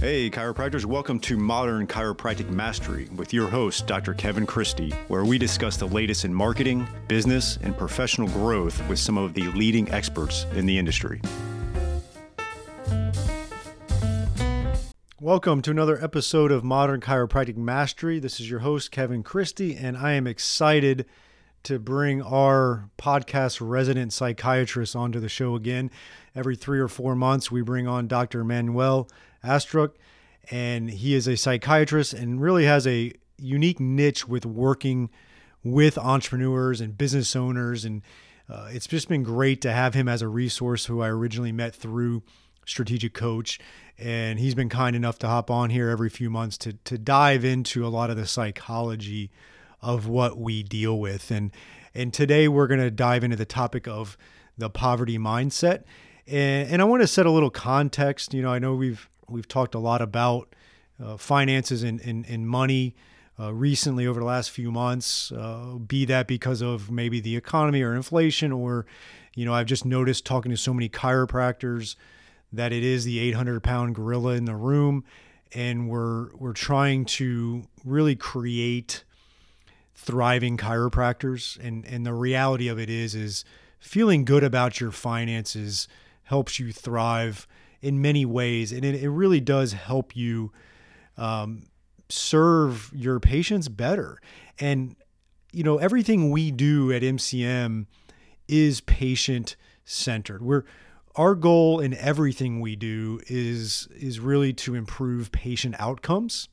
Hey, chiropractors, welcome to Modern Chiropractic Mastery with your host, Dr. Kevin Christie, where we discuss the latest in marketing, business, and professional growth with some of the leading experts in the industry. Welcome to another episode of Modern Chiropractic Mastery. This is your host, Kevin Christie, and I am excited to bring our podcast resident psychiatrist onto the show again. Every three or four months, we bring on Dr. Manuel Astruc, and he is a psychiatrist and really has a unique niche with working with entrepreneurs and business owners. And uh, it's just been great to have him as a resource who I originally met through Strategic Coach. And he's been kind enough to hop on here every few months to, to dive into a lot of the psychology of what we deal with. And, and today we're going to dive into the topic of the poverty mindset. And, and I want to set a little context. You know, I know we've We've talked a lot about uh, finances and, and, and money uh, recently over the last few months, uh, be that because of maybe the economy or inflation, or, you know, I've just noticed talking to so many chiropractors that it is the 800 pound gorilla in the room. And we're, we're trying to really create thriving chiropractors. And, and the reality of it is, is feeling good about your finances helps you thrive in many ways, and it, it really does help you um, serve your patients better. And you know, everything we do at MCM is patient centered. We're our goal in everything we do is is really to improve patient outcomes.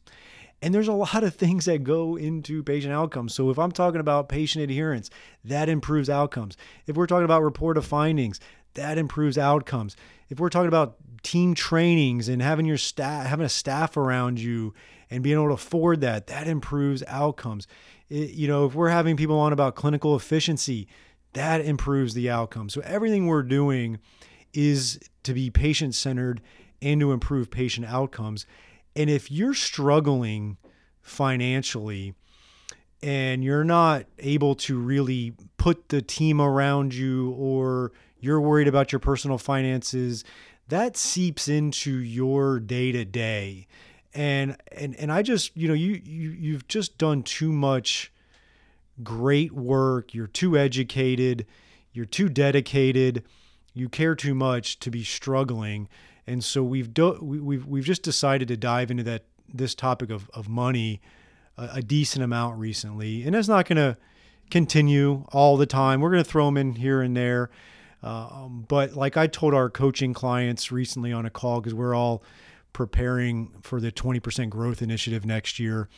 And there's a lot of things that go into patient outcomes. So if I'm talking about patient adherence, that improves outcomes. If we're talking about report of findings, that improves outcomes. If we're talking about team trainings and having your staff having a staff around you and being able to afford that that improves outcomes. It, you know if we're having people on about clinical efficiency that improves the outcome. So everything we're doing is to be patient centered and to improve patient outcomes. And if you're struggling financially and you're not able to really put the team around you or you're worried about your personal finances that seeps into your day to day. And and and I just, you know, you you you've just done too much great work. You're too educated, you're too dedicated, you care too much to be struggling. And so we've do, we've we've just decided to dive into that this topic of of money a, a decent amount recently. And it's not going to continue all the time. We're going to throw them in here and there. Um, but like I told our coaching clients recently on a call, because we're all preparing for the 20% growth initiative next year.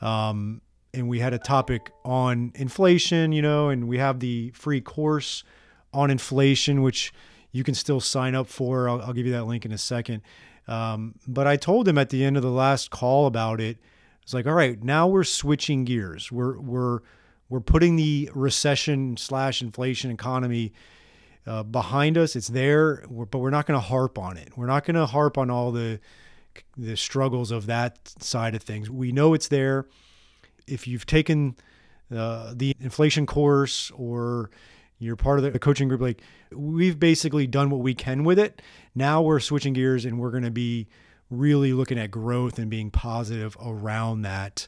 Um, and we had a topic on inflation, you know, and we have the free course on inflation, which you can still sign up for. I'll, I'll give you that link in a second. Um, but I told them at the end of the last call about it. It's like, all right, now we're switching gears. We're we're we're putting the recession slash inflation economy uh, behind us. It's there, but we're not going to harp on it. We're not going to harp on all the the struggles of that side of things. We know it's there. If you've taken uh, the inflation course or you're part of the coaching group, like we've basically done what we can with it. Now we're switching gears and we're going to be really looking at growth and being positive around that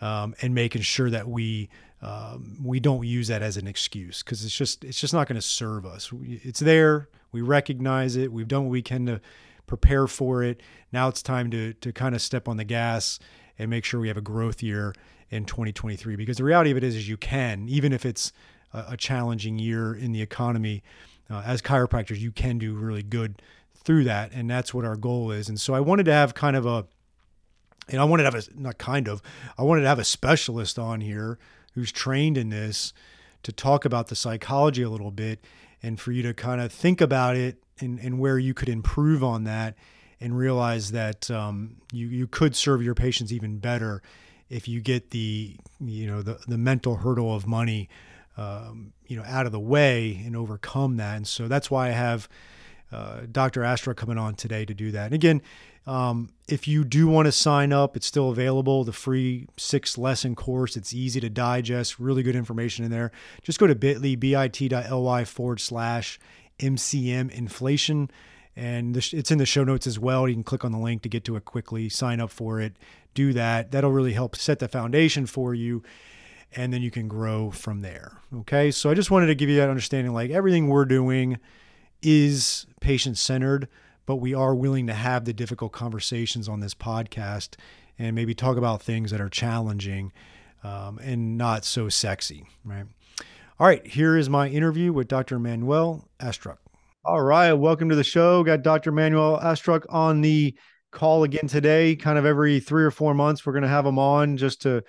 um, and making sure that we um, we don't use that as an excuse because it's just it's just not going to serve us. It's there. We recognize it. We've done what we can to prepare for it. Now it's time to to kind of step on the gas and make sure we have a growth year in 2023. Because the reality of it is, is you can even if it's a, a challenging year in the economy. Uh, as chiropractors, you can do really good through that, and that's what our goal is. And so I wanted to have kind of a and I wanted to have a not kind of I wanted to have a specialist on here who's trained in this to talk about the psychology a little bit and for you to kind of think about it and, and where you could improve on that and realize that um, you, you could serve your patients even better if you get the you know the, the mental hurdle of money um, you know out of the way and overcome that and so that's why I have uh, Dr. Astruc coming on today to do that and again um, if you do want to sign up, it's still available. The free six lesson course. It's easy to digest, really good information in there. Just go to bit.ly, bit.ly forward slash MCM inflation. And it's in the show notes as well. You can click on the link to get to it quickly, sign up for it, do that. That'll really help set the foundation for you. And then you can grow from there. Okay. So I just wanted to give you that understanding like everything we're doing is patient centered, but we are willing to have the difficult conversations on this podcast and maybe talk about things that are challenging um, and not so sexy, right? All right, here is my interview with Dr. Manuel Astruc. All right, welcome to the show. Got Dr. Manuel Astruc on the call again today. Kind of every three or four months, we're going to have him on just to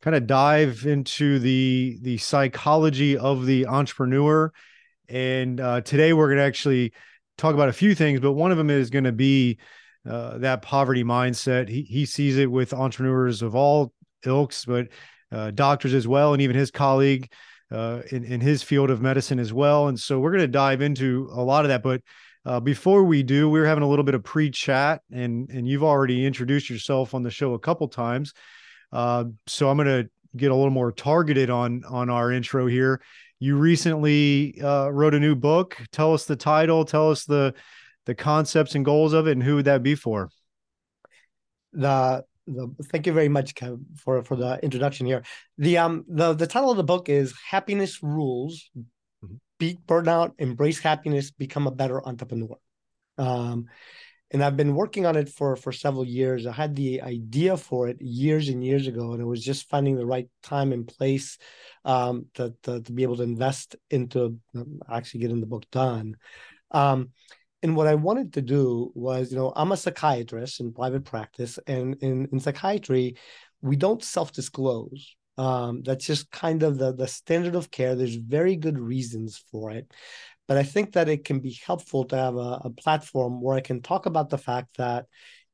kind of dive into the the psychology of the entrepreneur. And uh, today, we're going to actually talk about a few things, but one of them is going to be uh, that poverty mindset. He he sees it with entrepreneurs of all ilks, but uh, doctors as well, and even his colleague uh, in in his field of medicine as well. And so we're going to dive into a lot of that. But uh, before we do, we are having a little bit of pre-chat, and and you've already introduced yourself on the show a couple times. Uh, so I'm going to get a little more targeted on on our intro here. You recently uh, wrote a new book. Tell us the title. Tell us the the concepts and goals of it, and who would that be for? The the, thank you very much Kev, for for the introduction here. The um the the title of the book is Happiness Rules: mm-hmm. Beat Burnout, Embrace Happiness, Become a Better Entrepreneur. Um, and I've been working on it for for several years. I had the idea for it years and years ago, and it was just finding the right time and place um, to, to, to be able to invest into um, actually getting the book done. Um, and what I wanted to do was, you know, I'm a psychiatrist in private practice, and in, in psychiatry, we don't self-disclose. Um, that's just kind of the, the standard of care. There's very good reasons for it. But I think that it can be helpful to have a, a platform where I can talk about the fact that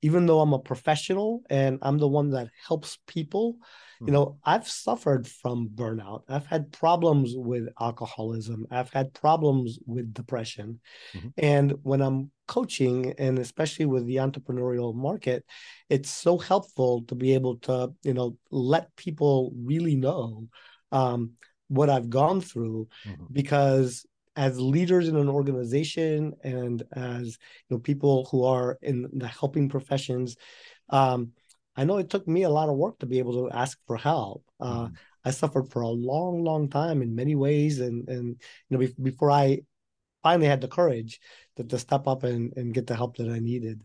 even though I'm a professional and I'm the one that helps people, you know, mm-hmm. I've suffered from burnout. I've had problems with alcoholism. I've had problems with depression. Mm-hmm. And when I'm coaching, and especially with the entrepreneurial market, it's so helpful to be able to, you know, let people really know um, what I've gone through mm-hmm. because as leaders in an organization and as you know people who are in the helping professions um, I know it took me a lot of work to be able to ask for help. Uh, mm. I suffered for a long, long time in many ways, and and you know be, before I finally had the courage to, to step up and, and get the help that I needed.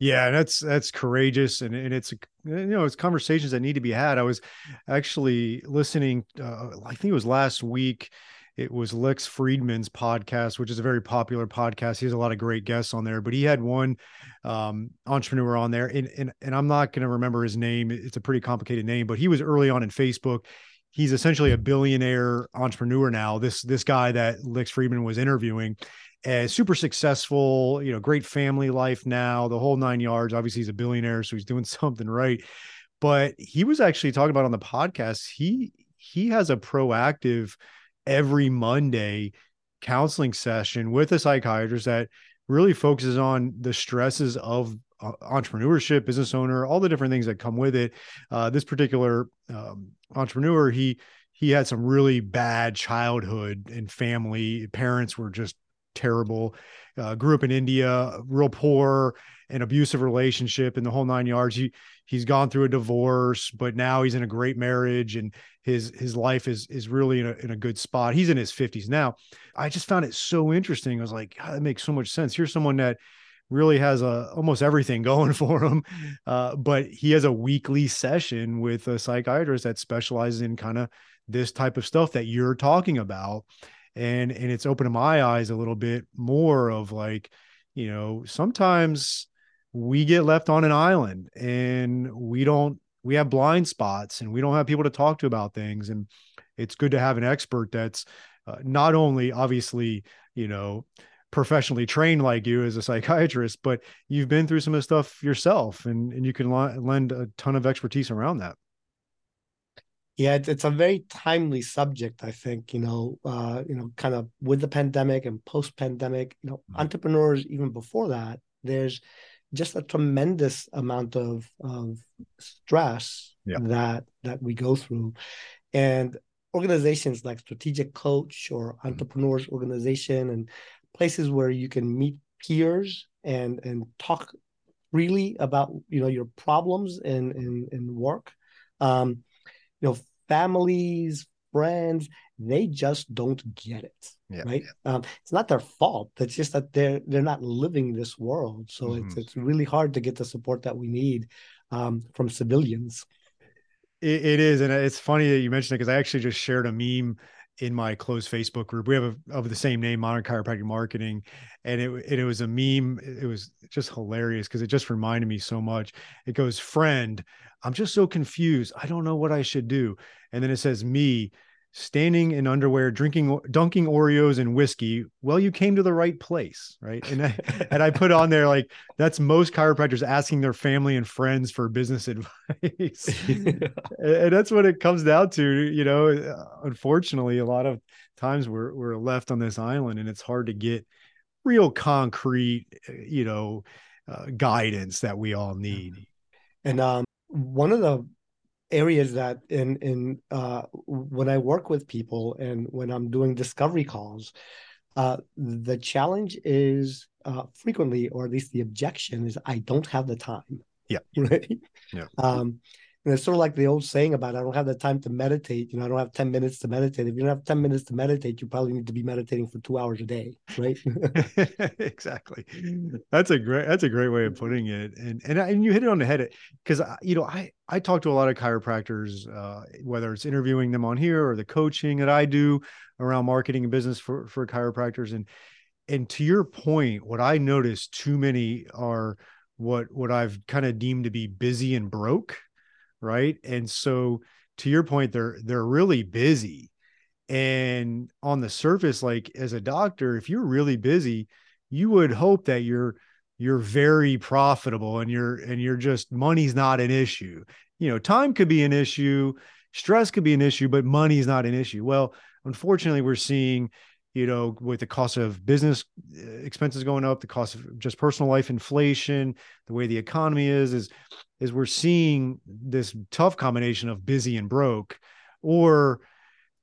Yeah, that's that's courageous, and and it's you know it's conversations that need to be had. I was actually listening. Uh, I think it was last week it was Lex Fridman's podcast, which is a very popular podcast. He has a lot of great guests on there, but he had one um, entrepreneur on there, and and and I'm not going to remember his name. It's a pretty complicated name, but he was early on in Facebook. He's essentially a billionaire entrepreneur now. This this guy that Lex Friedman was interviewing, and super successful. You know, great family life now, the whole nine yards. Obviously, he's a billionaire, so he's doing something right. But he was actually talking about on the podcast. He he has a proactive every Monday counseling session with a psychiatrist that really focuses on the stresses of uh, entrepreneurship, business owner, all the different things that come with it. Uh, this particular um, entrepreneur, he he had some really bad childhood and family. Parents were just terrible. Uh, grew up in India, real poor, an abusive relationship, and the whole nine yards. He he's gone through a divorce, but now he's in a great marriage, and his his life is is really in a, in a good spot. He's in his fifties now. I just found it so interesting. I was like, that makes so much sense. Here's someone that really has a almost everything going for him, uh, but he has a weekly session with a psychiatrist that specializes in kind of this type of stuff that you're talking about and and it's opened my eyes a little bit more of like you know sometimes we get left on an island and we don't we have blind spots and we don't have people to talk to about things and it's good to have an expert that's uh, not only obviously you know professionally trained like you as a psychiatrist but you've been through some of the stuff yourself and and you can lend a ton of expertise around that yeah, it's a very timely subject. I think you know, uh, you know, kind of with the pandemic and post-pandemic, you know, mm-hmm. entrepreneurs even before that, there's just a tremendous amount of of stress yeah. that that we go through, and organizations like Strategic Coach or mm-hmm. Entrepreneurs mm-hmm. Organization and places where you can meet peers and and talk freely about you know your problems in in, in work um you know families friends they just don't get it yeah. right? um, it's not their fault. It's just that they're they're not living this world. So mm-hmm. it's it's really hard to get the support that we need um, from civilians. It, it is. And it's funny that you mentioned it because i actually just shared a meme in my closed Facebook group. We have a, of the same name, Modern Chiropractic Marketing, and it and it was a meme. It was just hilarious because it just reminded me so much. It goes, "Friend, I'm just so confused. I don't know what I should do." And then it says, "Me, standing in underwear, drinking, dunking Oreos and whiskey. Well, you came to the right place, right? And I, and I put on there like that's most chiropractors asking their family and friends for business advice, and that's what it comes down to. You know, unfortunately, a lot of times we're we're left on this island, and it's hard to get real concrete, you know, uh, guidance that we all need. And um, one of the areas that in in uh, when I work with people and when I'm doing discovery calls, uh, the challenge is uh, frequently, or at least the objection is, I don't have the time. Yeah. Right. Yeah. Um, and it's sort of like the old saying about I don't have the time to meditate. You know, I don't have 10 minutes to meditate. If you don't have 10 minutes to meditate, you probably need to be meditating for two hours a day, right? exactly. That's a great that's a great way of putting it. And and, and you hit it on the head because you know, I I talk to a lot of chiropractors, uh, whether it's interviewing them on here or the coaching that I do around marketing and business for for chiropractors. And and to your point, what I notice too many are what what I've kind of deemed to be busy and broke right? And so to your point they're they're really busy. And on the surface like as a doctor if you're really busy you would hope that you're you're very profitable and you're and you're just money's not an issue. You know time could be an issue stress could be an issue but money's not an issue. Well unfortunately we're seeing you know with the cost of business uh, expenses going up the cost of just personal life inflation the way the economy is is is we're seeing this tough combination of busy and broke or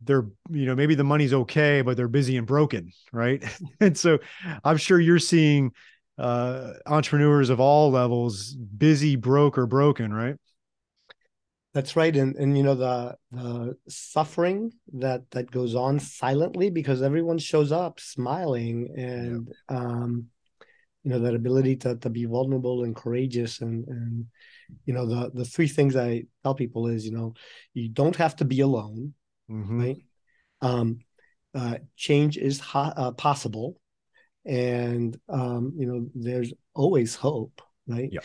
they're you know maybe the money's okay but they're busy and broken right? And so i'm sure you're seeing uh entrepreneurs of all levels busy broke or broken right? That's right. And and you know the the suffering that that goes on silently because everyone shows up smiling and um you know that ability to, to be vulnerable and courageous and and you know the the three things i tell people is you know you don't have to be alone mm-hmm. right? Um uh, change is ho- uh, possible. And um you know there's always hope right? Yeah.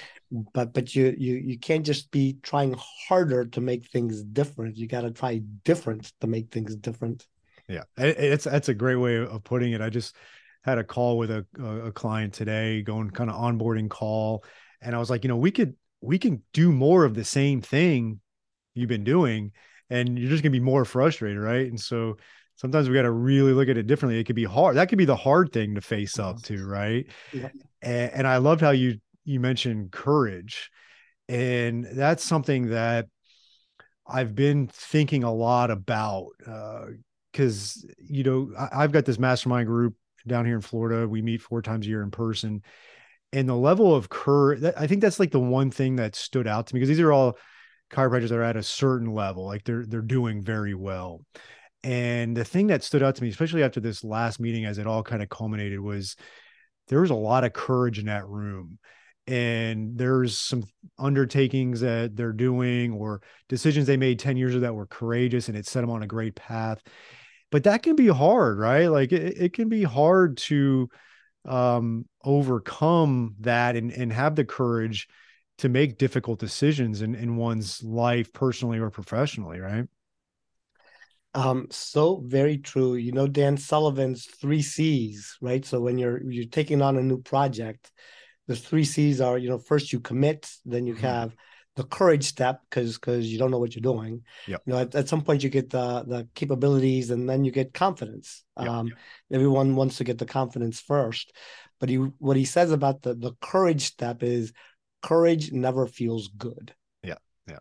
But but you you you can't just be trying harder to make things different. You got to try different to make things different. Yeah. It's that's a great way of putting it. I just had a call with a, a client today going kind of onboarding call. And i was like you know we could we can do more of the same thing you've been doing and you're just going to be more frustrated right? And so sometimes we got to really look at it differently. It could be hard that could be the hard thing to face up to right? Yeah. and, and i loved how you you mentioned courage and that's something that i've been thinking a lot about Uh, because uh, you know I, i've got this mastermind group down here in florida. We meet four times a year in person and the level of courage i think that's like the one thing that stood out to me because these are all chiropractors that are at a certain level like they're they're doing very well. And the thing that stood out to me especially after this last meeting as it all kind of culminated was there was a lot of courage in that room. And there's some undertakings that they're doing or decisions they made 10 years ago that were courageous and it set them on a great path. But that can be hard right? Like it, it can be hard to um, overcome that and, and have the courage to make difficult decisions in, in one's life personally or professionally right? Um so very true. You know dan sullivan's three c's right? So when you're you're taking on a new project the three c's are you know first you commit then you mm-hmm. have the courage step because because you don't know what you're doing. Yep. You know, at, at, some point you get the the capabilities and then you get confidence. Yep. Um, everyone wants to get the confidence first, but he what he says about the the courage step is courage never feels good. Yeah, yeah,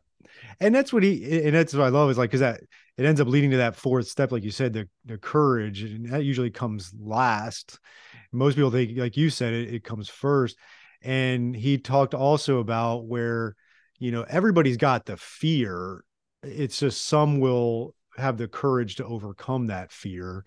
and that's what he and that's what I love is like because that it ends up leading to that fourth step, like you said, the the courage, and that usually comes last. most people think, like you said, it, it comes first. And he talked also about where, you know, everybody's got the fear. It's just some will have the courage to overcome that fear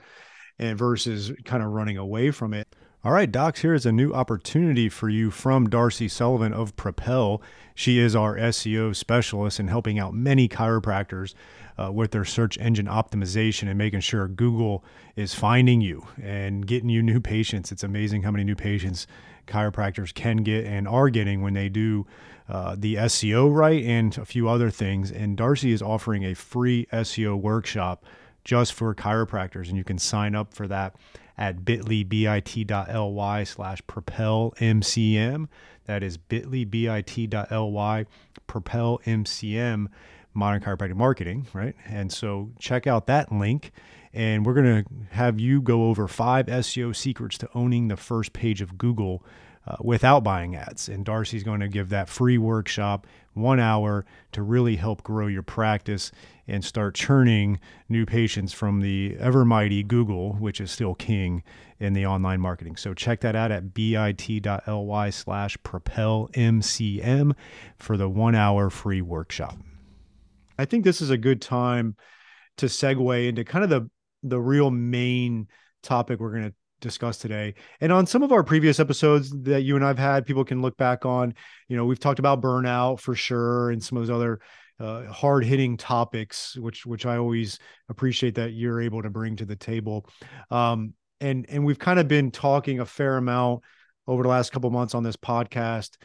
and versus kind of running away from it. All right, docs, here is a new opportunity for you from Darcy Sullivan of Propel. She is our SEO specialist in helping out many chiropractors uh, with their search engine optimization and making sure Google is finding you and getting you new patients. It's amazing how many new patients chiropractors can get and are getting when they do uh, the SEO right and a few other things. And Darcy is offering a free SEO workshop just for chiropractors, and you can sign up for that at bit.ly bit.ly slash propel mcm. That is bit.ly bit.ly propel mcm modern chiropractic marketing, right? And so check out that link. And we're going to have you go over five SEO secrets to owning the first page of Google uh, without buying ads. And Darcy's going to give that free workshop, one hour, to really help grow your practice and start churning new patients from the ever mighty Google, which is still king in the online marketing. So check that out at bit.ly slash propelmcm for the one hour free workshop. I think this is a good time to segue into kind of the the real main topic we're going to discuss today. And on some of our previous episodes that you and I've had, people can look back on, you know, we've talked about burnout for sure and some of those other uh, hard hitting topics, which, which I always appreciate that you're able to bring to the table. Um, and, and we've kind of been talking a fair amount over the last couple months on this podcast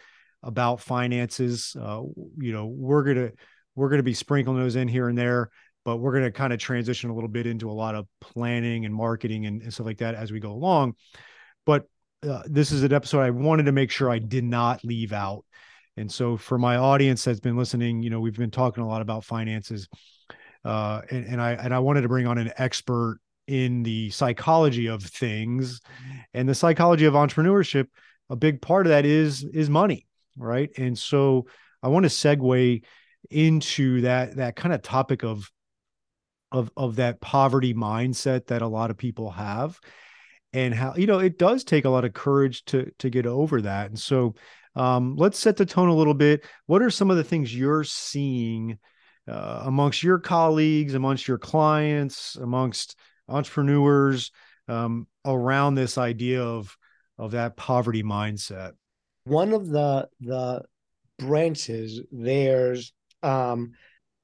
about finances. Uh, you know, we're going to, we're going to be sprinkling those in here and there, but we're going to kind of transition a little bit into a lot of planning and marketing and, and stuff like that as we go along. But uh, this is an episode I wanted to make sure I did not leave out. And so for my audience that's been listening, you know, we've been talking a lot about finances. Uh, and, and I and I wanted to bring on an expert in the psychology of things and the psychology of entrepreneurship. A big part of that is is money, right? And so I want to segue into that that kind of topic of of of that poverty mindset that a lot of people have and how you know it does take a lot of courage to to get over that. And so um, let's set the tone a little bit. What are some of the things you're seeing uh, amongst your colleagues amongst your clients amongst entrepreneurs um, around this idea of of that poverty mindset? One of the the branches there's um,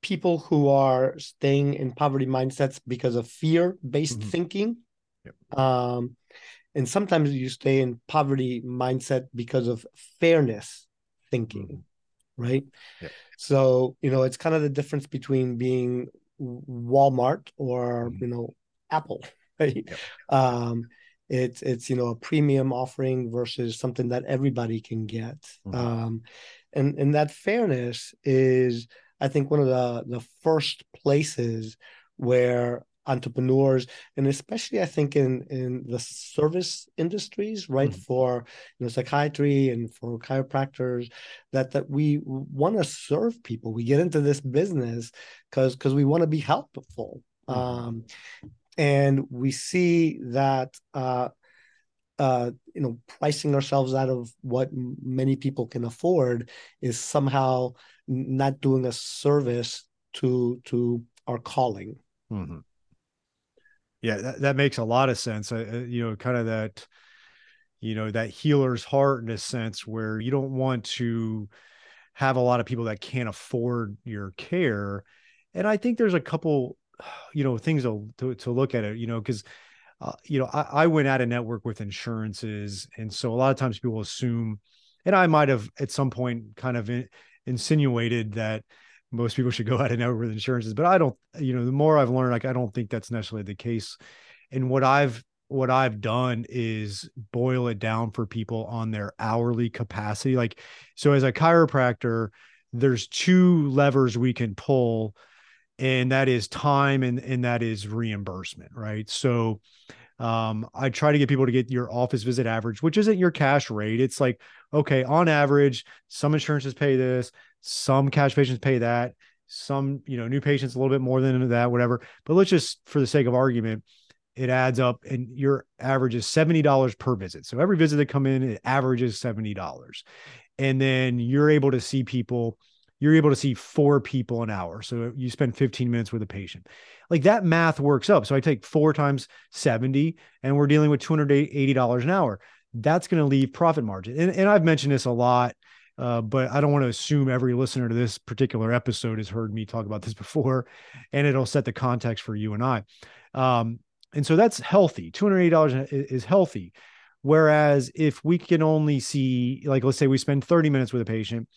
people who are staying in poverty mindsets because of fear based mm-hmm. thinking. Yep. Um, and sometimes you stay in poverty mindset because of fairness thinking, mm-hmm. right? Yep. So, you know, it's kind of the difference between being Walmart or, mm-hmm. you know, Apple, right? Yep. Um, it's it's you know a premium offering versus something that everybody can get mm-hmm. um, and and that fairness is i think one of the the first places where entrepreneurs and especially i think in in the service industries right mm-hmm. for you know psychiatry and for chiropractors that that we want to serve people we get into this business because because we want to be helpful mm-hmm. um and we see that uh uh, you know, pricing ourselves out of what many people can afford is somehow not doing a service to to our calling. Mm-hmm. Yeah, that, that makes a lot of sense. Uh, you know, kind of that, you know, that healer's heart in a sense where you don't want to have a lot of people that can't afford your care. And I think there's a couple, you know, things to, to, to look at it, you know, because uh, you know, I, I went out of network with insurances, and so a lot of times people assume, and I might have at some point kind of in, insinuated that most people should go out and network with insurances, but I don't. You know, the more I've learned, like I don't think that's necessarily the case. And what I've what I've done is boil it down for people on their hourly capacity. Like, so as a chiropractor, there's two levers we can pull and that is time and and that is reimbursement right so um, i try to get people to get your office visit average which isn't your cash rate it's like okay on average some insurances pay this some cash patients pay that some you know new patients a little bit more than that whatever but let's just for the sake of argument it adds up and your average is $70 per visit. So every visit that come in, it averages $70. And then you're able to see people, you're able to see four people an hour. So you spend 15 minutes with a patient. Like that math works up. So I take four times 70 and we're dealing with $280 an hour. That's going to leave profit margin. And, and I've mentioned this a lot. Uh, but I don't want to assume every listener to this particular episode has heard me talk about this before, and it'll set the context for you and I. Um, and so that's healthy. $280 is healthy. Whereas if we can only see, like, let's say we spend 30 minutes with a patient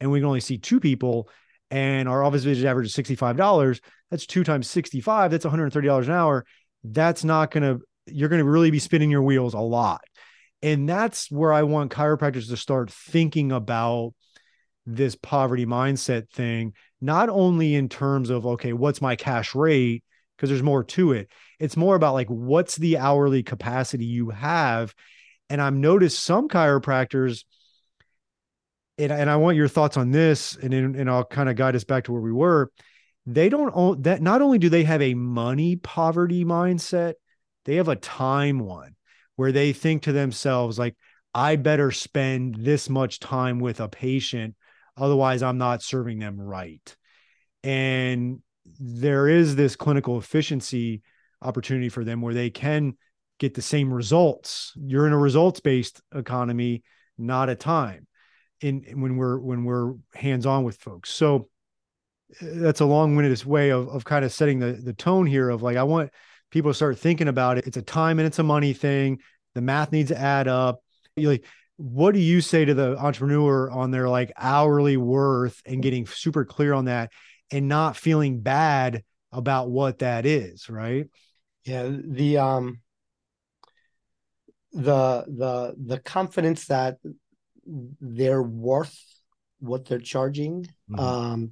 and we can only see two people and our office visit average is $65, that's two times 65, that's $130 an hour. That's not going to, you're going to really be spinning your wheels a lot. And that's where I want chiropractors to start thinking about this poverty mindset thing, not only in terms of, okay, what's my cash rate? because there's more to it. It's more about like what's the hourly capacity you have. And I've noticed some chiropractors, and, and I want your thoughts on this, and and I'll kind of guide us back to where we were. They don't own that. Not only do they have a money poverty mindset, they have a time one where they think to themselves like, I better spend this much time with a patient, otherwise I'm not serving them right. And there is this clinical efficiency opportunity for them where they can get the same results. You're in a results based economy, not a time. In when we're when we're hands on with folks. So that's a long winded way of of kind of setting the the tone here of like I want people to start thinking about it. It's a time and it's a money thing. The math needs to add up. you like what do you say to the entrepreneur on their like hourly worth and getting super clear on that and not feeling bad about what that is, right? Yeah, the um the the the confidence that they're worth what they're charging mm-hmm. um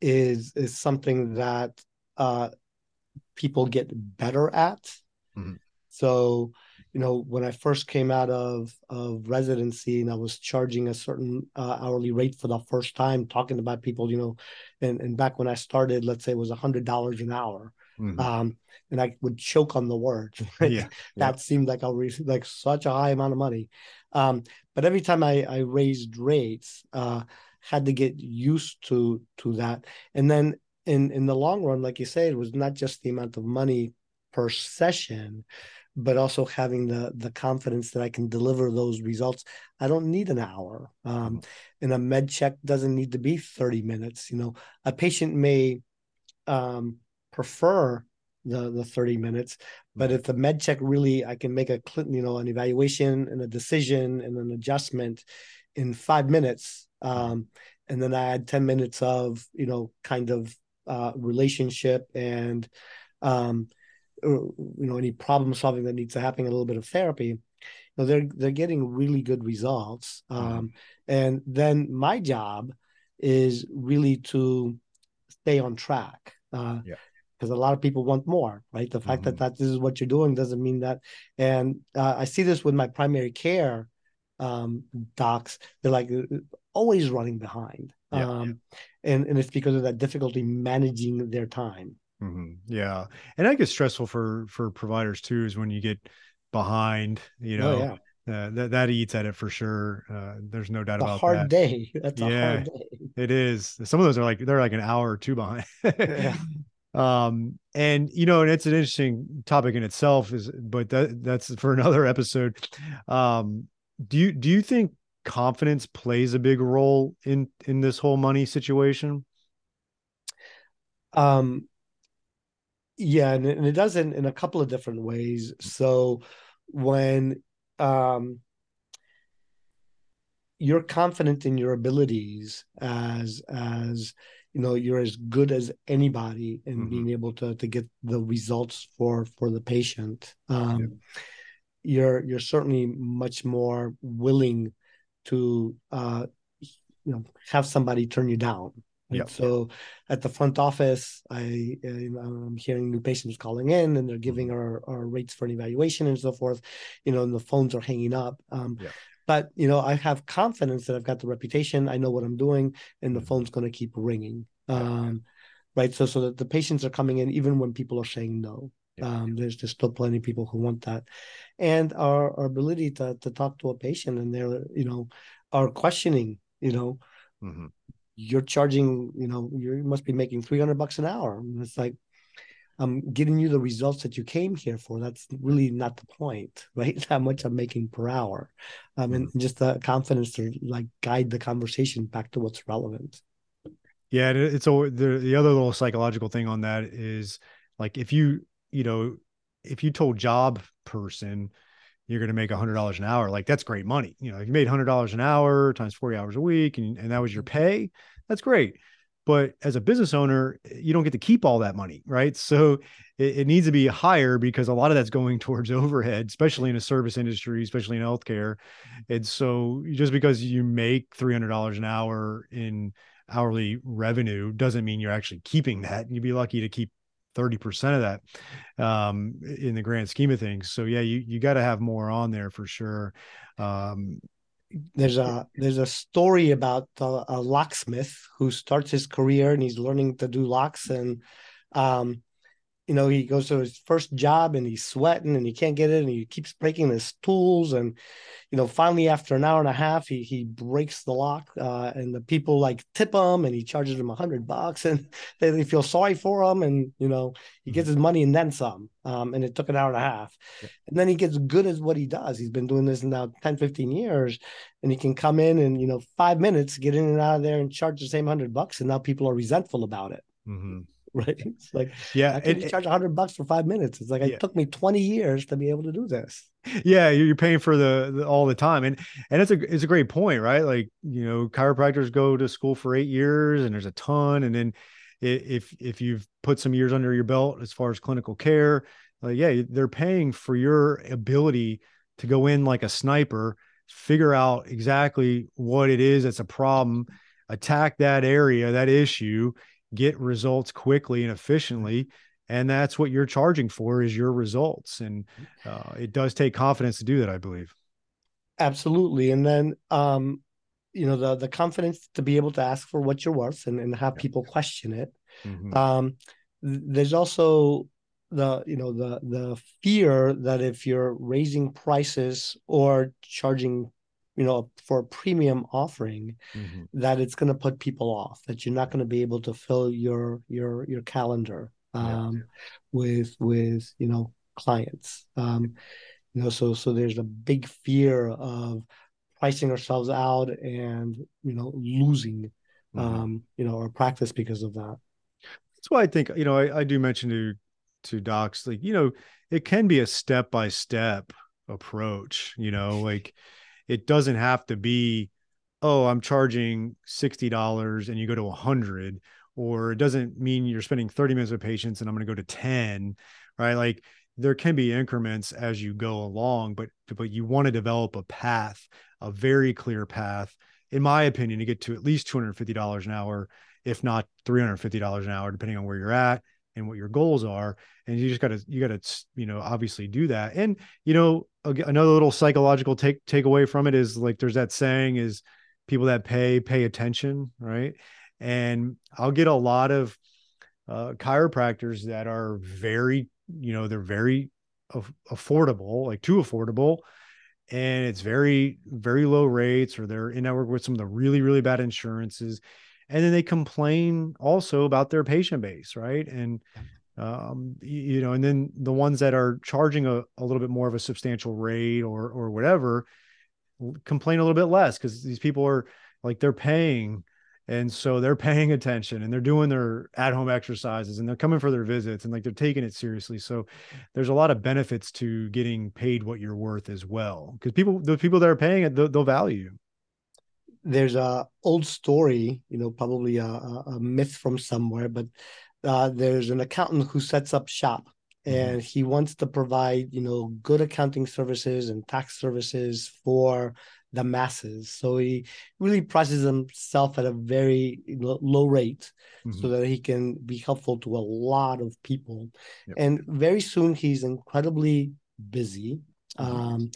is is something that uh people get better at. Mm-hmm. So you know when i first came out of of residency and i was charging a certain uh, hourly rate for the first time talking about people you know and and back when i started let's say it was a hundred dollars an hour mm-hmm. um and i would choke on the right? yeah, that yeah. seemed like a re- like such a high amount of money um but every time i i raised rates uh had to get used to to that and then in in the long run like you say it was not just the amount of money per session but also having the the confidence that I can deliver those results. I don't need an hour. Um, mm-hmm. and a med check doesn't need to be 30 minutes. You know, a patient may um, prefer the the 30 minutes, but if the med check really I can make a you know an evaluation and a decision and an adjustment in five minutes. Um, and then I add 10 minutes of, you know, kind of uh, relationship and um, you know any problem solving that needs to happen a little bit of therapy you know they're they're getting really good results mm-hmm. um, and then my job is really to stay on track uh, yeah because a lot of people want more right the fact mm-hmm. that that this is what you're doing doesn't mean that and uh, i see this with my primary care um, docs they're like uh, always running behind yeah, um, yeah. and and it's because of that difficulty managing their time Mm-hmm. Yeah, and i gets stressful for for providers too. Is when you get behind, you oh, know, oh, yeah. uh, that that eats at it for sure. Uh, there's no doubt it's about a hard that. day. That's yeah, hard day. It is. Some of those are like they're like an hour or two behind. yeah. Um, and you know, and it's an interesting topic in itself. Is but that that's for another episode. Um, do you do you think confidence plays a big role in in this whole money situation? Um, yeah and, and it does in, in a couple of different ways so when um you're confident in your abilities as as you know you're as good as anybody in mm-hmm. being able to to get the results for for the patient um yeah. you're you're certainly much more willing to uh you know have somebody turn you down yeah. So at the front office, I I'm hearing new patients calling in, and they're giving mm-hmm. our, our rates for an evaluation and so forth. You know, and the phones are hanging up. Um, yeah. But you know, I have confidence that I've got the reputation. I know what I'm doing, and the mm-hmm. phone's going to keep ringing. Um, right. So so that the patients are coming in even when people are saying no. Um, there's there's still plenty of people who want that, and our, our ability to to talk to a patient and they're you know are questioning you know mm-hmm. you're charging you know you must be making 300 bucks an hour and it's like I'm getting you the results that you came here for. That's really not the point, right? How much I'm making per hour, um, and mm-hmm. just the confidence to like guide the conversation back to what's relevant. Yeah, it's a the the other little psychological thing on that is like if you you know if you told job person you're going to make a hundred dollars an hour, like that's great money. You know, if you made hundred dollars an hour times 40 hours a week and, and that was your pay, that's great. But as a business owner, you don't get to keep all that money, right? So it, it needs to be higher because a lot of that's going towards overhead, especially in a service industry, especially in healthcare. And so just because you make $300 an hour in hourly revenue doesn't mean you're actually keeping that. You'd be lucky to keep 30% of that um, in the grand scheme of things. So yeah, you, you got to have more on there for sure. Um, there's a there's a story about a, a, locksmith who starts his career and he's learning to do locks and um, you know, he goes to his first job and he's sweating and he can't get it and he keeps breaking his tools and you know, finally after an hour and a half, he he breaks the lock uh, and the people like tip him and he charges them a hundred bucks and they, they, feel sorry for him and you know he gets mm-hmm. his money and then some. Um, and it took an hour and a half, yeah. and then he gets good at what he does. He's been doing this now 10, 15 years, and he can come in and you know five minutes get in and out of there and charge the same hundred bucks, and now people are resentful about it. Mm-hmm. right? It's like, yeah, I can charge a hundred bucks for five minutes. It's like yeah. it took me 20 years to be able to do this. Yeah, you're paying for the, the, all the time. And and it's a it's a great point, right? Like, you know, chiropractors go to school for eight years and there's a ton. And then if if you've put some years under your belt as far as clinical care, like yeah, they're paying for your ability to go in like a sniper, figure out exactly what it is that's a problem, attack that area, that issue, get results quickly and efficiently and that's what you're charging for is your results. And uh, it does take confidence to do that i believe. Absolutely. And then um you know the the confidence to be able to ask for what you're worth and, and have people question it. Mm-hmm. um there's also the you know the the fear that if you're raising prices or charging you know for a premium offering mm-hmm. that it's going to put people off that you're not going to be able to fill your your your calendar um, yeah. with with you know clients um, you know so so there's a big fear of pricing ourselves out and you know losing mm-hmm. um, you know our practice because of that that's why i think you know i, I do mention to to docs like you know it can be a step by step approach you know like it doesn't have to be oh i'm charging $60 and you go to 100 or it doesn't mean you're spending 30 minutes with patients and i'm going to go to 10 right? Like there can be increments as you go along but but you want to develop a path a very clear path in my opinion to get to at least $250 an hour if not $350 an hour depending on where you're at and what your goals are. And you just got to you got to you know obviously do that. And you know another little psychological take takeaway from it is like there's that saying is people that pay pay attention right? And i'll get a lot of uh, chiropractors that are very you know they're very af- affordable like too affordable. And it's very very low rates or they're in network with some of the really really bad insurances. And then they complain also about their patient base right? And um, you know and then the ones that are charging a, a little bit more of a substantial rate or or whatever complain a little bit less because these people are like they're paying and so they're paying attention and they're doing their at-home exercises and they're coming for their visits and like they're taking it seriously. So there's a lot of benefits to getting paid what you're worth as well because people the people that are paying it they'll, they'll value there's a old story, you know, probably a, a myth from somewhere, but uh, there's an accountant who sets up shop mm-hmm. and he wants to provide, you know, good accounting services and tax services for the masses. So he really prices himself at a very low rate mm-hmm. so that he can be helpful to a lot of people. Yep. And very soon he's incredibly busy. Mm-hmm. Um,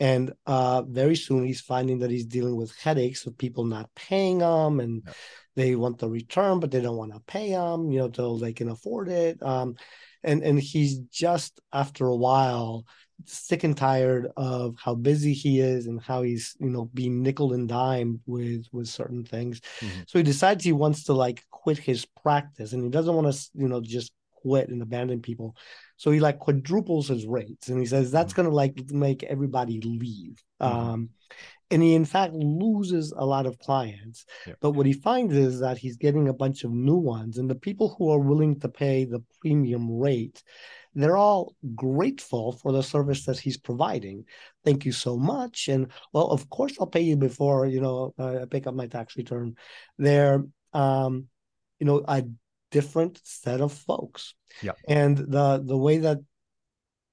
and uh, very soon he's finding that he's dealing with headaches of people not paying him and. They want the return, but they don't want to pay him, you know, till they can afford it. Um, and and he's just after a while sick and tired of how busy he is and how he's you know being nickel and dime with with certain things mm-hmm. so he decides he wants to like quit his practice and he doesn't want to you know just quit and abandon people so he like quadruples his rates and he says that's mm-hmm. going to like make everybody leave mm-hmm. um and he in fact loses a lot of clients yeah. but what he finds is that he's getting a bunch of new ones and the people who are willing to pay the premium rate they're all grateful for the service that he's providing. Thank you so much and well of course i'll pay you before you know i pick up my tax return they're um you know a different set of folks. Yeah. And the the way that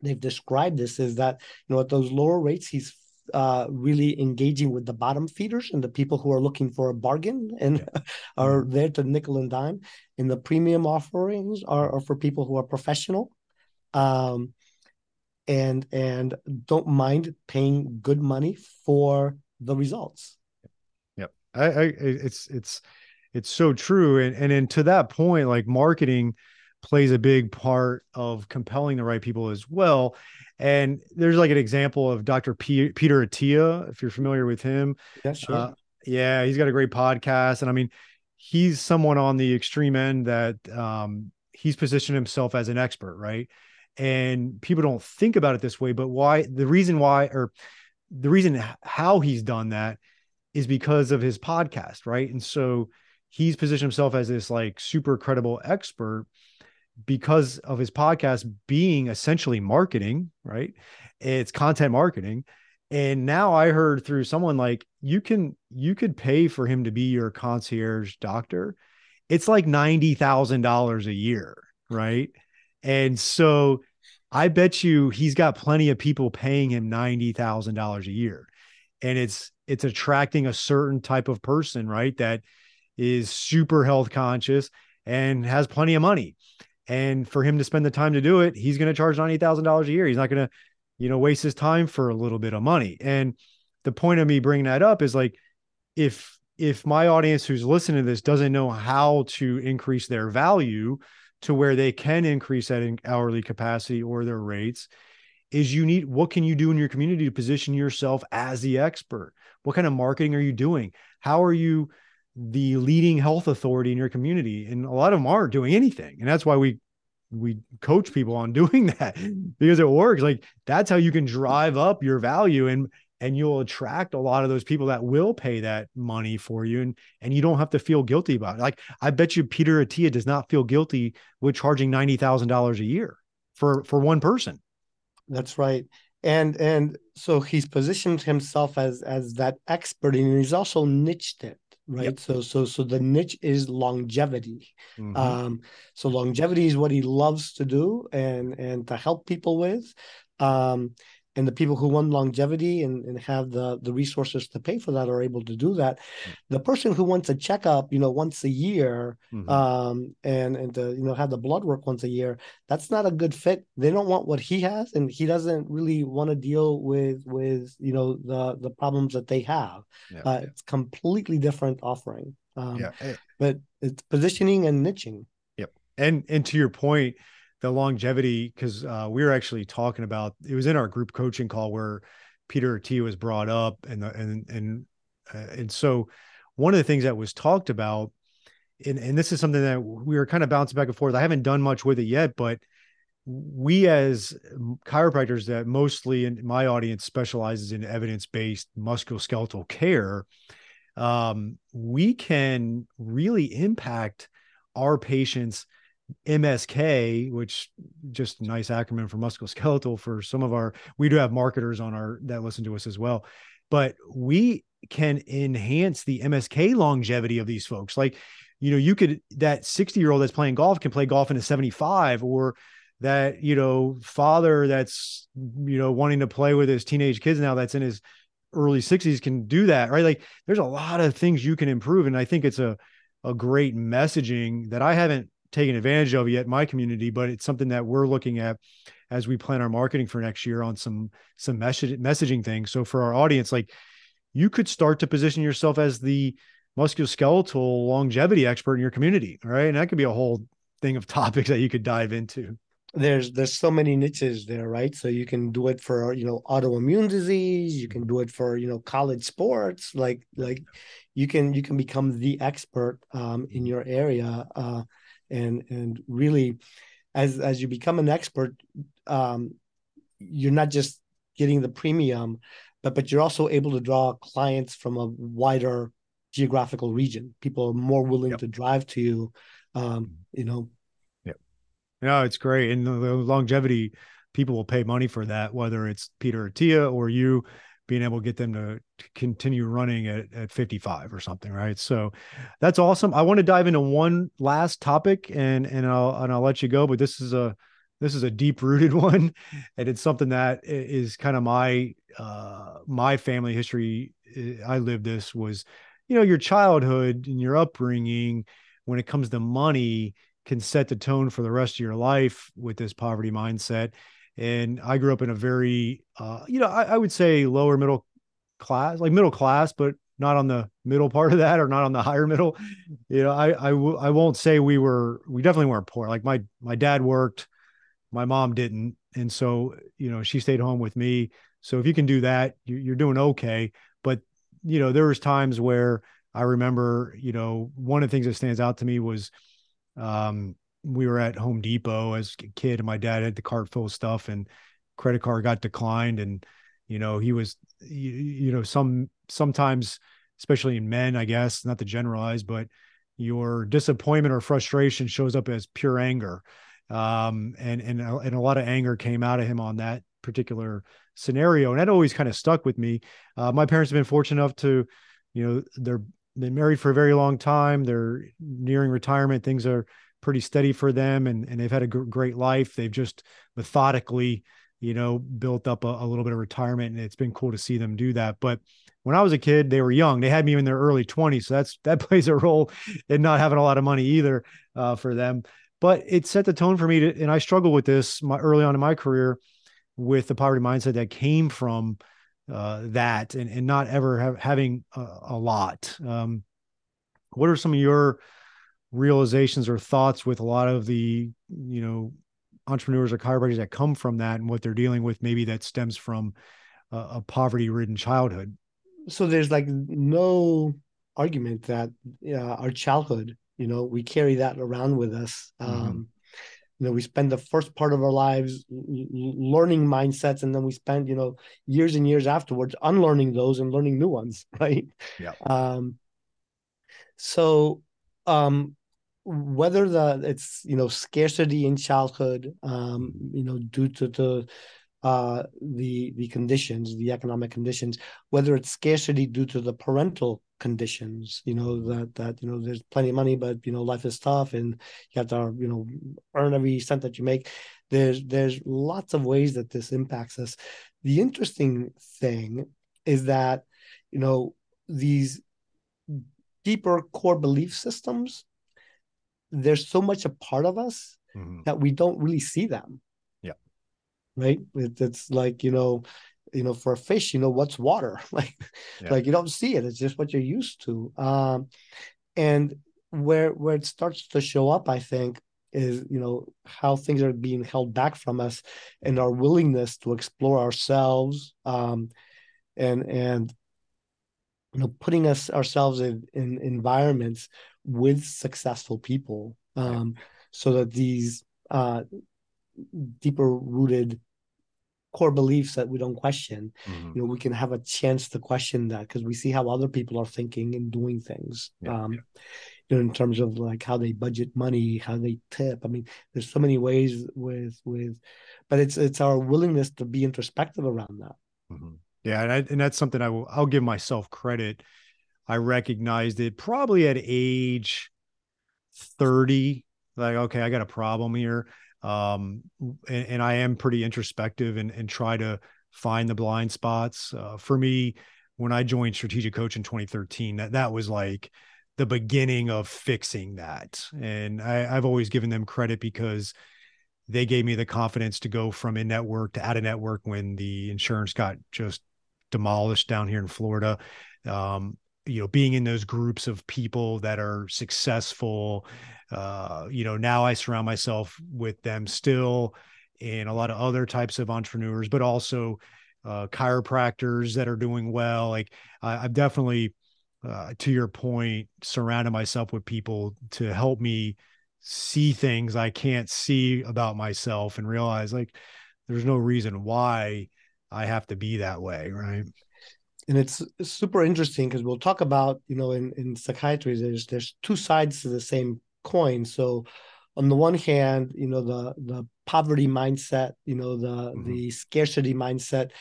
they've described this is that you know at those lower rates he's uh, really engaging with the bottom feeders and the people who are looking for a bargain and yeah. are there to nickel and dime. And the premium offerings are, are for people who are professional um, and and don't mind paying good money for the results. Yep, I, I it's it's it's so true, and and and to that point, like marketing plays a big part of compelling the right people as well. And there's like an example of Dr. P- Peter Attia, if you're familiar with him. Yeah, sure. Uh, yeah, he's got a great podcast, and I mean, he's someone on the extreme end that um, he's positioned himself as an expert, right? and people don't think about it this way but why the reason why or the reason how he's done that is because of his podcast right and so he's positioned himself as this like super credible expert because of his podcast being essentially marketing right it's content marketing and now i heard through someone like you can you could pay for him to be your concierge doctor it's like $90,000 a year right and so I bet you he's got plenty of people paying him $90,000 a year. And it's it's attracting a certain type of person, right? That is super health conscious and has plenty of money. And for him to spend the time to do it, he's going to charge $90,000 a year. He's not going to, you know, waste his time for a little bit of money. And the point of me bringing that up is like if if my audience who's listening to this doesn't know how to increase their value, to where they can increase that hourly capacity or their rates is you need what can you do in your community to position yourself as the expert what kind of marketing are you doing how are you the leading health authority in your community and a lot of them aren't doing anything and that's why we we coach people on doing that because it works like that's how you can drive up your value and and you'll attract a lot of those people that will pay that money for you and and you don't have to feel guilty about it like i bet you peter attia does not feel guilty with charging $90000 a year for for one person. That's right and and so he's positioned himself as as that expert and he's also niched it right yep. so so so the niche is longevity mm-hmm. um so longevity is what he loves to do and and to help people with um and the people who want longevity and, and have the the resources to pay for that are able to do that mm-hmm. the person who wants a checkup you know once a year mm-hmm. um and and to you know have the blood work once a year that's not a good fit they don't want what he has and he doesn't really want to deal with with you know the the problems that they have yeah. uh, it's completely different offering um yeah. but it's positioning and niching yep and and to your point the longevity because uh, we were actually talking about it was in our group coaching call where Peter T was brought up and the, and and uh, and so one of the things that was talked about and and this is something that we were kind of bouncing back and forth. I haven't done much with it yet, but we as chiropractors that mostly in my audience specializes in evidence-based musculoskeletal care um, we can really impact our patients MSK, which just nice acronym for musculoskeletal for some of our we do have marketers on our that listen to us as well. But we can enhance the MSK longevity of these folks. Like, you know, you could that 60 year old that's playing golf can play golf into 75 or that, you know, father that's, you know, wanting to play with his teenage kids now that's in his early 60s can do that, right? Like there's a lot of things you can improve. And I think it's a a great messaging that I haven't taken advantage of yet in my community, but it's something that we're looking at as we plan our marketing for next year on some some message, messaging things. So for our audience, like you could start to position yourself as the musculoskeletal longevity expert in your community, right? And that could be a whole thing of topics that you could dive into. there's there's so many niches there right so you can do it for you know autoimmune disease you can do it for you know college sports like like you can you can become the expert um, in your area uh, and and really as as you become an expert um, you're not just getting the premium but but you're also able to draw clients from a wider geographical region people are more willing yep. to drive to you um, you know yeah no, it's great. And the, longevity, people will pay money for that, whether it's Peter Attia or you being able to get them to, to continue running at, at 55 or something. Right. So that's awesome. I want to dive into one last topic and, and I'll, and I'll let you go, but this is a, this is a deep rooted one and it's something that is kind of my, uh, my family history. I lived this was, you know, your childhood and your upbringing when it comes to money can set the tone for the rest of your life with this poverty mindset. And I grew up in a very, uh, you know, I, I, would say lower middle class, like middle class, but not on the middle part of that or not on the higher middle. You know, I I w- I won't say we were, we definitely weren't poor. Like my my dad worked, my mom didn't, and so you know she stayed home with me. So if you can do that, you, you're doing okay. But you know, there was times where I remember, you know, one of the things that stands out to me was um, we were at Home Depot as a kid, and my dad had the cart full of stuff, and credit card got declined, and you know he was, you, you know, some sometimes, especially in men, I guess, not to generalize, but your disappointment or frustration shows up as pure anger, um, and and and a lot of anger came out of him on that particular scenario, and that always kind of stuck with me. Uh, my parents have been fortunate enough to, you know, they're been married for a very long time. They're nearing retirement. Things are pretty steady for them, and and they've had a great life. They've just methodically, you know, built up a, a, little bit of retirement, and it's been cool to see them do that. But when I was a kid, they were young. They had me in their early twenties, so that's that plays a role in not having a lot of money either uh, for them. But it set the tone for me to, and I struggled with this my early on in my career with the poverty mindset that came from uh, that and, and not ever have, having a, a lot. Um, what are some of your realizations or thoughts with a lot of the, you know, entrepreneurs or chiropractors that come from that and what they're dealing with? Maybe that stems from a, a poverty ridden childhood. So there's like no argument that uh, our childhood, you know, we carry that around with us. Mm-hmm. Um, you know we spend the first part of our lives learning mindsets and then we spend you know years and years afterwards unlearning those and learning new ones right yeah um so um whether the it's you know scarcity in childhood um you know due to the uh the the conditions the economic conditions whether it's scarcity due to the parental conditions you know that that you know there's plenty of money but you know life is tough and you have to you know earn every cent that you make. There's there's lots of ways that this impacts us. The interesting thing is that you know these deeper core belief systems there's so much a part of us mm-hmm. that we don't really see them. Yeah. Right? It, it's like you know you know for a fish you know what's water? Like yeah. like you don't see it. It's just what you're used to. Um and where where it starts to show up i think is you know how things are being held back from us and our willingness to explore ourselves um and and you know putting us ourselves in, in environments with successful people um yeah. so that these uh deeper rooted core beliefs that we don't question mm-hmm. you know we can have a chance to question that because we see how other people are thinking and doing things yeah, um yeah. you know in terms of like how they budget money how they tip i mean there's so many ways with with but it's it's our willingness to be introspective around that mm-hmm. Yeah and, I, and that's something i will i'll give myself credit i recognized it probably at age 30 like okay i got a problem here um, and, and, I am pretty introspective and, and try to find the blind spots. Uh, for me, when I joined Strategic Coach in 2013, that that was like the beginning of fixing that. And I, I've always given them credit because they gave me the confidence to go from in network to out of network when the insurance got just demolished down here in Florida. Um, you know being in those groups of people that are successful uh you know now i surround myself with them still and a lot of other types of entrepreneurs but also uh chiropractors that are doing well like I, i've definitely uh, to your point surrounded myself with people to help me see things i can't see about myself and realize like there's no reason why i have to be that way right and it's super interesting because we'll talk about you know in, in psychiatry there's there's two sides to the same coin so on the one hand you know the the poverty mindset you know the mm-hmm. the scarcity mindset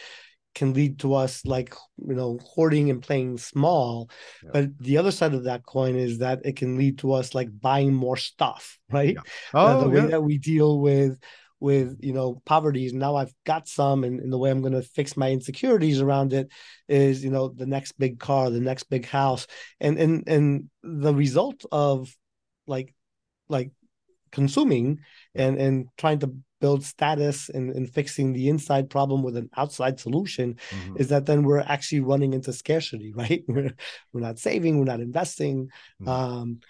can lead to us like you know hoarding and playing small yeah. but the other side of that coin is that it can lead to us like buying more stuff right yeah. oh, uh, the way yeah. that we deal with with you know poverty now i've got some and, and the way i'm going to fix my insecurities around it is you know the next big car the next big house and and and the result of like like consuming and and trying to build status and, and fixing the inside problem with an outside solution mm-hmm. is that then we're actually running into scarcity right we're, we're not saving we're not investing mm-hmm. um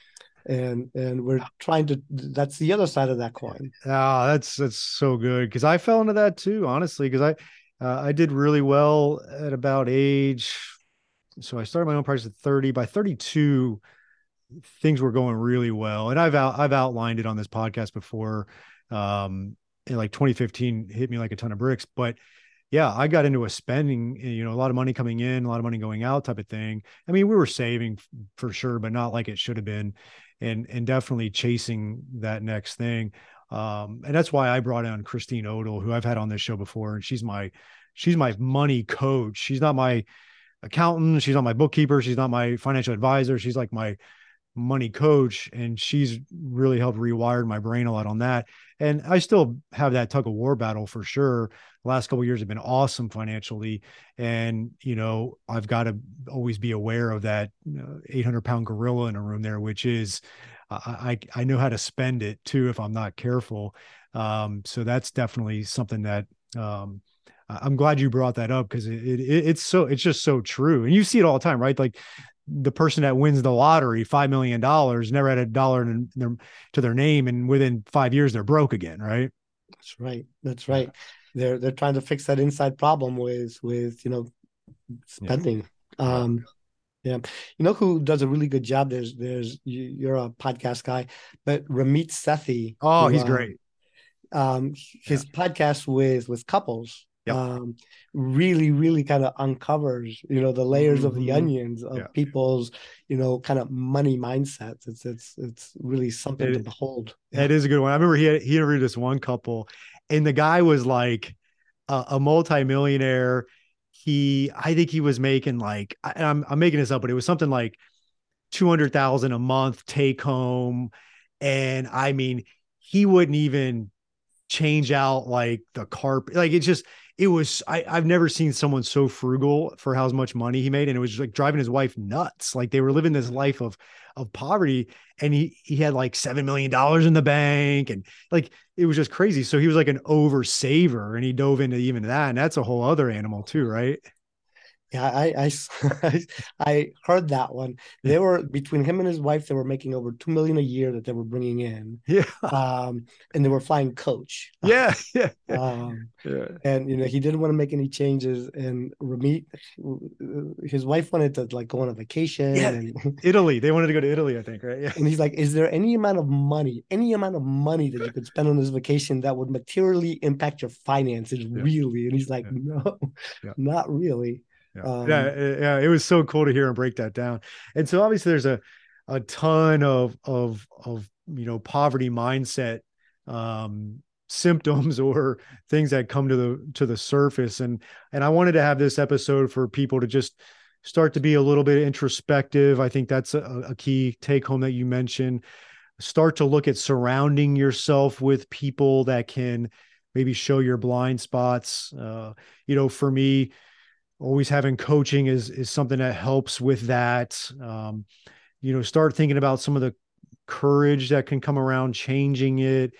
and and we're trying to that's the other side of that coin. Ah that's that's so good because i fell into that too honestly because i uh, i did really well at about age so i started my own practice at 30 by 32 things were going really well and i've out, i've outlined it on this podcast before um in like 2015 hit me like a ton of bricks but yeah, I got into a spending, you know, a lot of money coming in, a lot of money going out type of thing. I mean, we were saving for sure, but not like it should have been and and definitely chasing that next thing. Um, and that's why I brought on Christine Odell, who I've had on this show before, and she's my she's my money coach. She's not my accountant, she's not my bookkeeper, she's not my financial advisor. She's like my money coach and she's really helped rewire my brain a lot on that and i still have that tug of war battle for sure. The last couple years have been awesome financially. And you know i've got to always be aware of that 800 pound gorilla in a room there which is i i know how to spend it too if i'm not careful. Um, so that's definitely something that um, I'm glad you brought that up because it, it, it's so it's just so true, and you see it all the time, right? Like the person that wins the lottery five million dollars never had a dollar in their, to their name, and within five years they're broke again, right? That's right. That's right. They're they're trying to fix that inside problem with with you know spending. Yeah. Um, yeah, you know who does a really good job. There's there's you're a podcast guy, but Ramit Sethi. Oh, who, he's uh, great. Um, his yeah. podcast with with couples yep. um, really, really kind of uncovers, you know, the layers mm-hmm. of the mm-hmm. onions of yeah. people's, you know, kind of money mindsets. It's it's it's really something it, to behold. That yeah. is a good one. I remember he had, he interviewed this one couple, and the guy was like a, a multimillionaire. He, I think he was making like, I'm I'm making this up, but it was something like two hundred thousand a month take home, and I mean, he wouldn't even change out like the carpet. Like it's just it was I, I've never seen someone so frugal for how much money he made. And it was like driving his wife nuts. Like they were living this life of of poverty. And he he had like seven million dollars in the bank. And like it was just crazy. So he was like an over saver and he dove into even that. And that's a whole other animal too, right? Yeah, I, I, I heard that one. They were between him and his wife. They were making over two million a year that they were bringing in. Yeah, um, and they were flying coach. Yeah, yeah, um, yeah. And you know he didn't want to make any changes. And Ramit, his wife wanted to like go on a vacation. Yeah, and, Italy. They wanted to go to Italy, I think, right? Yeah. And he's like, "Is there any amount of money, any amount of money that you could spend on this vacation that would materially impact your finances, yeah. really?" And he's like. "No, not really." Yeah. Um, yeah, yeah, it was so cool to hear him break that down. And so obviously there's a a ton of of of you know poverty mindset um symptoms or things that come to the to the surface and and I wanted to have this episode for people to just start to be a little bit introspective. I think that's a, a key take home that you mentioned. Start to look at surrounding yourself with people that can maybe show your blind spots. Uh, you know, for me, always having coaching is is something that helps with that. Um, you know start thinking about some of the courage that can come around changing it.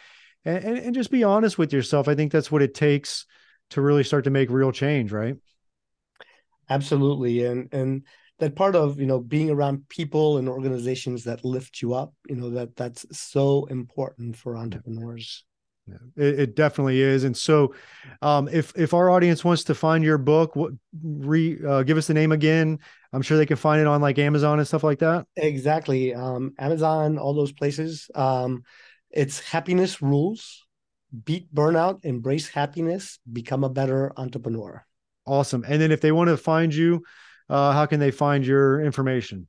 And, and, and just be honest with yourself. I think that's what it takes to really start to make real change right? Absolutely. And and that part of you know being around people and organizations that lift you up you know that that's so important for entrepreneurs it, it, definitely is. And so, um, if if our audience wants to find your book, what re uh, give us the name again? I'm sure they can find it on like Amazon and stuff like that. Exactly, um, Amazon, all those places. Um, it's Happiness Rules: Beat Burnout, Embrace Happiness, Become a Better Entrepreneur. Awesome. And then if they want to find you, uh, how can they find your information?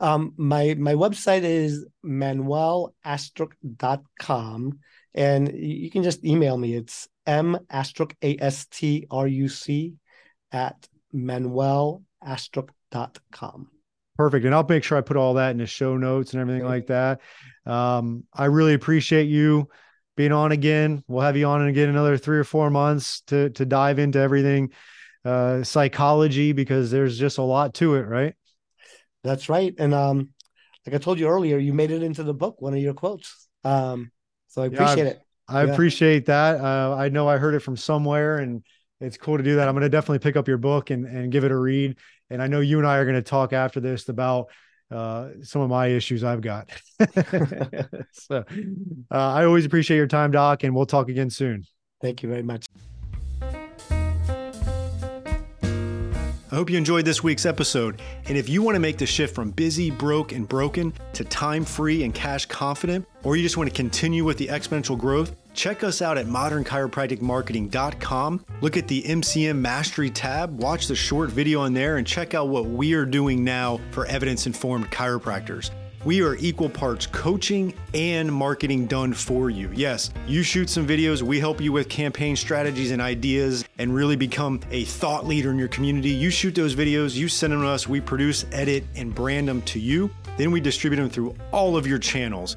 Um, my my website is manuelastruc.com and you can just email me. It's m astruc a s t r u c at manuelastruc.com. Perfect. And I'll make sure I put all that in the show notes and everything like that. Um, I really appreciate you being on again. We'll have you on again another three or four months to to dive into everything uh, psychology because there's just a lot to it, right? That's right. And um, like I told you earlier, you made it into the book, one of your quotes. Um, so I appreciate yeah, it. I yeah. appreciate that. Uh, I know I heard it from somewhere and it's cool to do that. I'm going to definitely pick up your book and, and give it a read. And I know you and I are going to talk after this about uh, some of my issues I've got. so uh, I always appreciate your time, Doc, and we'll talk again soon. Thank you very much. I hope you enjoyed this week's episode. And if you want to make the shift from busy, broke, and broken to time free and cash confident, or you just want to continue with the exponential growth, check us out at modernchiropracticmarketing.com. Look at the MCM Mastery tab, watch the short video on there, and check out what we are doing now for evidence informed chiropractors. We are equal parts coaching and marketing done for you. Yes, you shoot some videos, we help you with campaign strategies and ideas and really become a thought leader in your community. You shoot those videos, you send them to us, we produce, edit, and brand them to you. Then we distribute them through all of your channels.